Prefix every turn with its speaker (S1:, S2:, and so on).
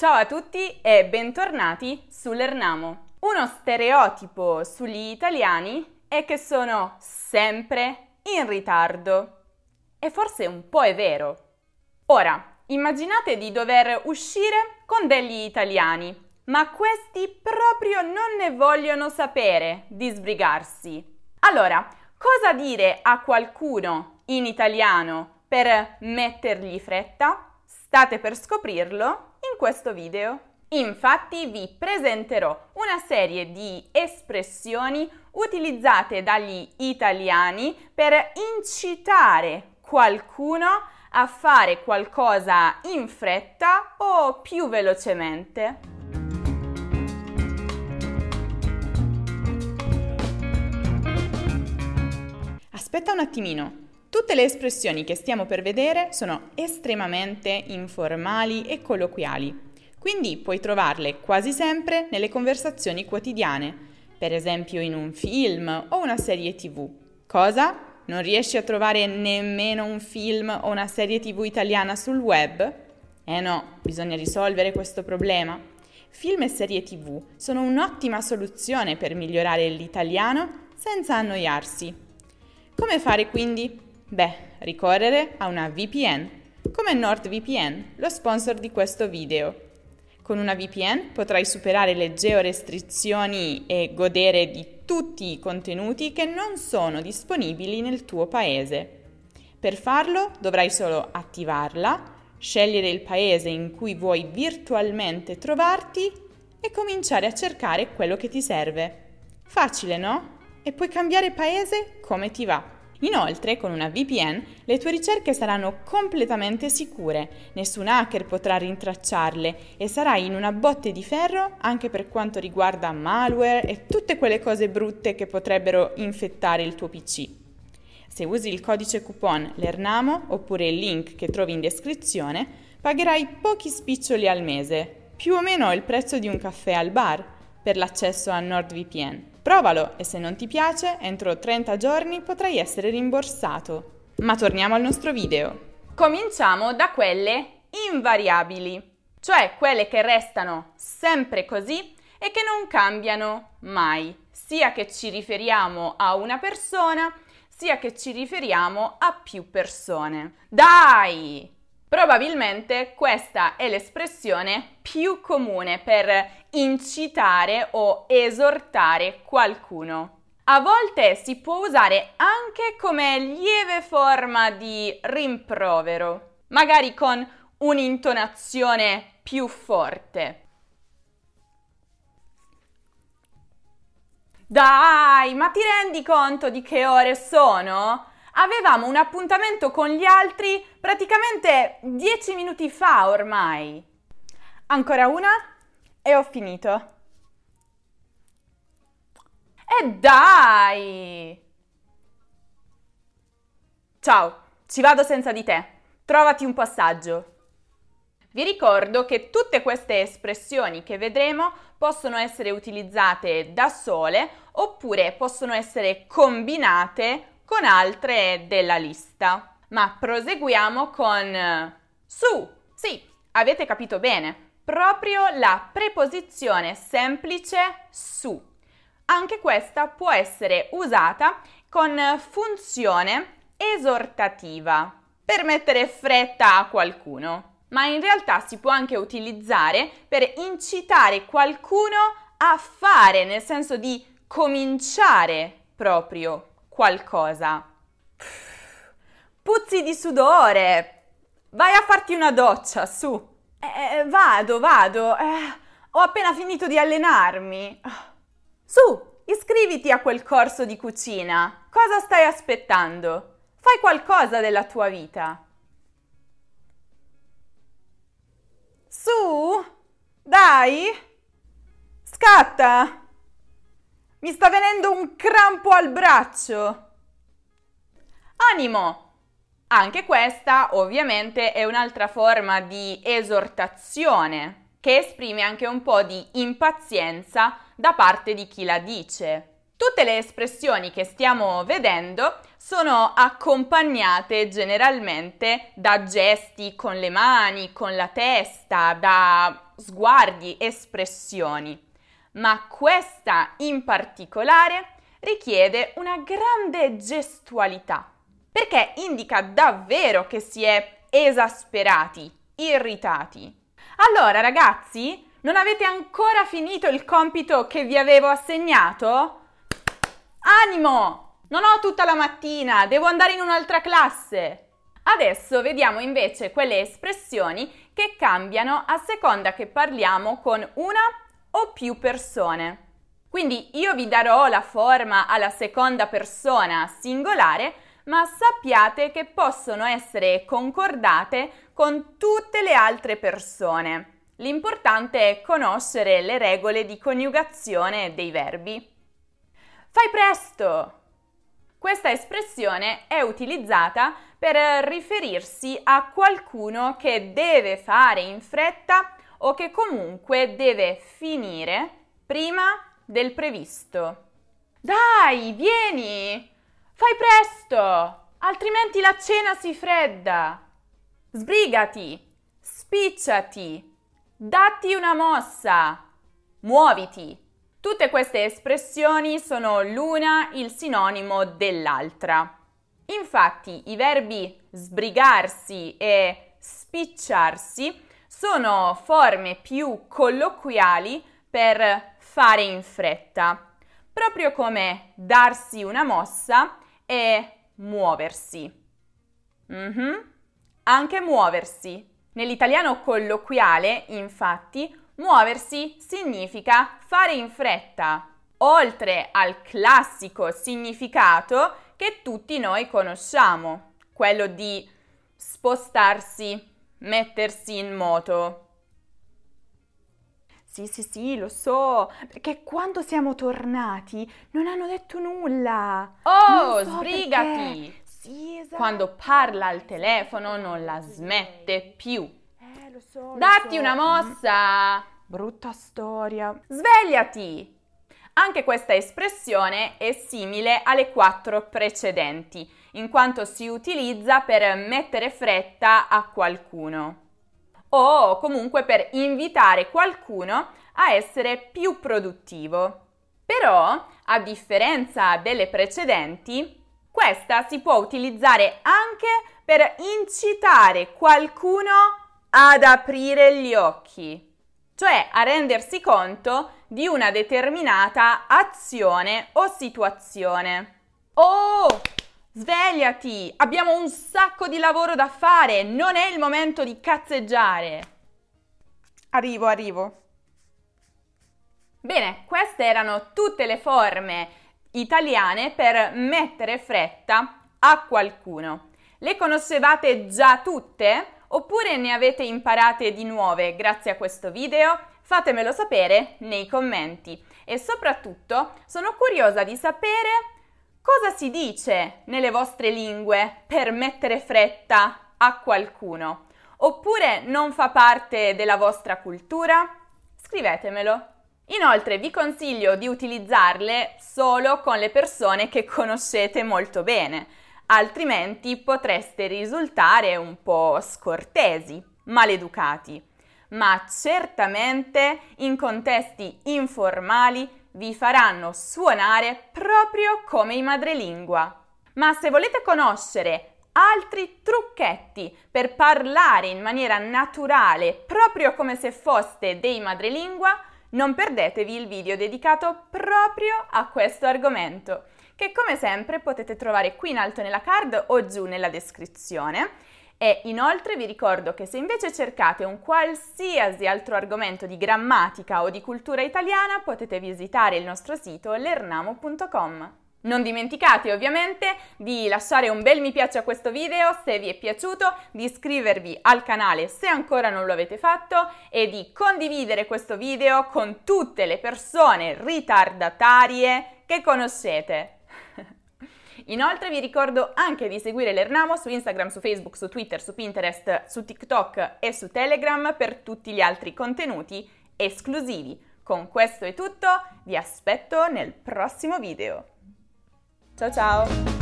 S1: Ciao a tutti e bentornati sull'Ernamo. Uno stereotipo sugli italiani è che sono sempre in ritardo. E forse un po' è vero. Ora, immaginate di dover uscire con degli italiani, ma questi proprio non ne vogliono sapere di sbrigarsi. Allora, cosa dire a qualcuno in italiano per mettergli fretta? State per scoprirlo in questo video. Infatti vi presenterò una serie di espressioni utilizzate dagli italiani per incitare qualcuno a fare qualcosa in fretta o più velocemente. Aspetta un attimino. Tutte le espressioni che stiamo per vedere sono estremamente informali e colloquiali, quindi puoi trovarle quasi sempre nelle conversazioni quotidiane, per esempio in un film o una serie tv. Cosa? Non riesci a trovare nemmeno un film o una serie tv italiana sul web? Eh no, bisogna risolvere questo problema. Film e serie tv sono un'ottima soluzione per migliorare l'italiano senza annoiarsi. Come fare quindi? Beh, ricorrere a una VPN, come NordVPN, lo sponsor di questo video. Con una VPN potrai superare le georestrizioni e godere di tutti i contenuti che non sono disponibili nel tuo paese. Per farlo dovrai solo attivarla, scegliere il paese in cui vuoi virtualmente trovarti e cominciare a cercare quello che ti serve. Facile, no? E puoi cambiare paese come ti va. Inoltre, con una VPN, le tue ricerche saranno completamente sicure, nessun hacker potrà rintracciarle e sarai in una botte di ferro anche per quanto riguarda malware e tutte quelle cose brutte che potrebbero infettare il tuo PC. Se usi il codice coupon LERNAMO oppure il link che trovi in descrizione, pagherai pochi spiccioli al mese, più o meno il prezzo di un caffè al bar, per l'accesso a NordVPN. Provalo e se non ti piace, entro 30 giorni potrai essere rimborsato. Ma torniamo al nostro video. Cominciamo da quelle invariabili, cioè quelle che restano sempre così e che non cambiano mai, sia che ci riferiamo a una persona, sia che ci riferiamo a più persone. Dai! Probabilmente questa è l'espressione più comune per incitare o esortare qualcuno. A volte si può usare anche come lieve forma di rimprovero, magari con un'intonazione più forte. Dai, ma ti rendi conto di che ore sono? Avevamo un appuntamento con gli altri praticamente dieci minuti fa ormai. Ancora una e ho finito. E dai! Ciao, ci vado senza di te. Trovati un passaggio. Vi ricordo che tutte queste espressioni che vedremo possono essere utilizzate da sole oppure possono essere combinate con altre della lista. Ma proseguiamo con su. Sì, avete capito bene. Proprio la preposizione semplice su. Anche questa può essere usata con funzione esortativa per mettere fretta a qualcuno, ma in realtà si può anche utilizzare per incitare qualcuno a fare, nel senso di cominciare proprio qualcosa. Puzzi di sudore! Vai a farti una doccia, su! Eh, eh, vado, vado. Eh, ho appena finito di allenarmi. Su, iscriviti a quel corso di cucina. Cosa stai aspettando? Fai qualcosa della tua vita. Su, dai! Scatta! Mi sta venendo un crampo al braccio. Animo! Anche questa ovviamente è un'altra forma di esortazione che esprime anche un po' di impazienza da parte di chi la dice. Tutte le espressioni che stiamo vedendo sono accompagnate generalmente da gesti con le mani, con la testa, da sguardi, espressioni, ma questa in particolare richiede una grande gestualità, perché indica davvero che si è esasperati, irritati. Allora ragazzi, non avete ancora finito il compito che vi avevo assegnato? Animo! Non ho tutta la mattina, devo andare in un'altra classe. Adesso vediamo invece quelle espressioni che cambiano a seconda che parliamo con una o più persone. Quindi io vi darò la forma alla seconda persona singolare, ma sappiate che possono essere concordate con tutte le altre persone. L'importante è conoscere le regole di coniugazione dei verbi. Fai presto! Questa espressione è utilizzata per riferirsi a qualcuno che deve fare in fretta o che comunque deve finire prima del previsto. Dai, vieni! Fai presto! Altrimenti la cena si fredda! Sbrigati! Spicciati! Datti una mossa! Muoviti! Tutte queste espressioni sono l'una il sinonimo dell'altra. Infatti i verbi sbrigarsi e spicciarsi sono forme più colloquiali per fare in fretta, proprio come darsi una mossa e muoversi. Mm-hmm. Anche muoversi. Nell'italiano colloquiale, infatti, muoversi significa fare in fretta, oltre al classico significato che tutti noi conosciamo, quello di spostarsi, mettersi in moto. Sì, sì, sì, lo so, perché quando siamo tornati non hanno detto nulla. Oh, so sbrigati! Perché. Sì, esatto. Quando parla al telefono non la smette più. Eh, lo so. Datti so. una mossa! Brutta storia. Svegliati! Anche questa espressione è simile alle quattro precedenti, in quanto si utilizza per mettere fretta a qualcuno o comunque per invitare qualcuno a essere più produttivo. Però, a differenza delle precedenti, questa si può utilizzare anche per incitare qualcuno ad aprire gli occhi, cioè a rendersi conto di una determinata azione o situazione. Oh, svegliati, abbiamo un sacco di lavoro da fare, non è il momento di cazzeggiare. Arrivo, arrivo. Bene, queste erano tutte le forme italiane per mettere fretta a qualcuno. Le conoscevate già tutte? Oppure ne avete imparate di nuove grazie a questo video? Fatemelo sapere nei commenti e soprattutto sono curiosa di sapere cosa si dice nelle vostre lingue per mettere fretta a qualcuno. Oppure non fa parte della vostra cultura? Scrivetemelo. Inoltre vi consiglio di utilizzarle solo con le persone che conoscete molto bene, altrimenti potreste risultare un po' scortesi, maleducati. Ma certamente in contesti informali vi faranno suonare proprio come i madrelingua. Ma se volete conoscere altri trucchetti per parlare in maniera naturale, proprio come se foste dei madrelingua, non perdetevi il video dedicato proprio a questo argomento, che come sempre potete trovare qui in alto nella card o giù nella descrizione. E inoltre vi ricordo che se invece cercate un qualsiasi altro argomento di grammatica o di cultura italiana potete visitare il nostro sito lernamo.com. Non dimenticate ovviamente di lasciare un bel mi piace a questo video se vi è piaciuto, di iscrivervi al canale se ancora non lo avete fatto e di condividere questo video con tutte le persone ritardatarie che conoscete. Inoltre vi ricordo anche di seguire l'Ernamo su Instagram, su Facebook, su Twitter, su Pinterest, su TikTok e su Telegram per tutti gli altri contenuti esclusivi. Con questo è tutto, vi aspetto nel prossimo video. Ciao ciao!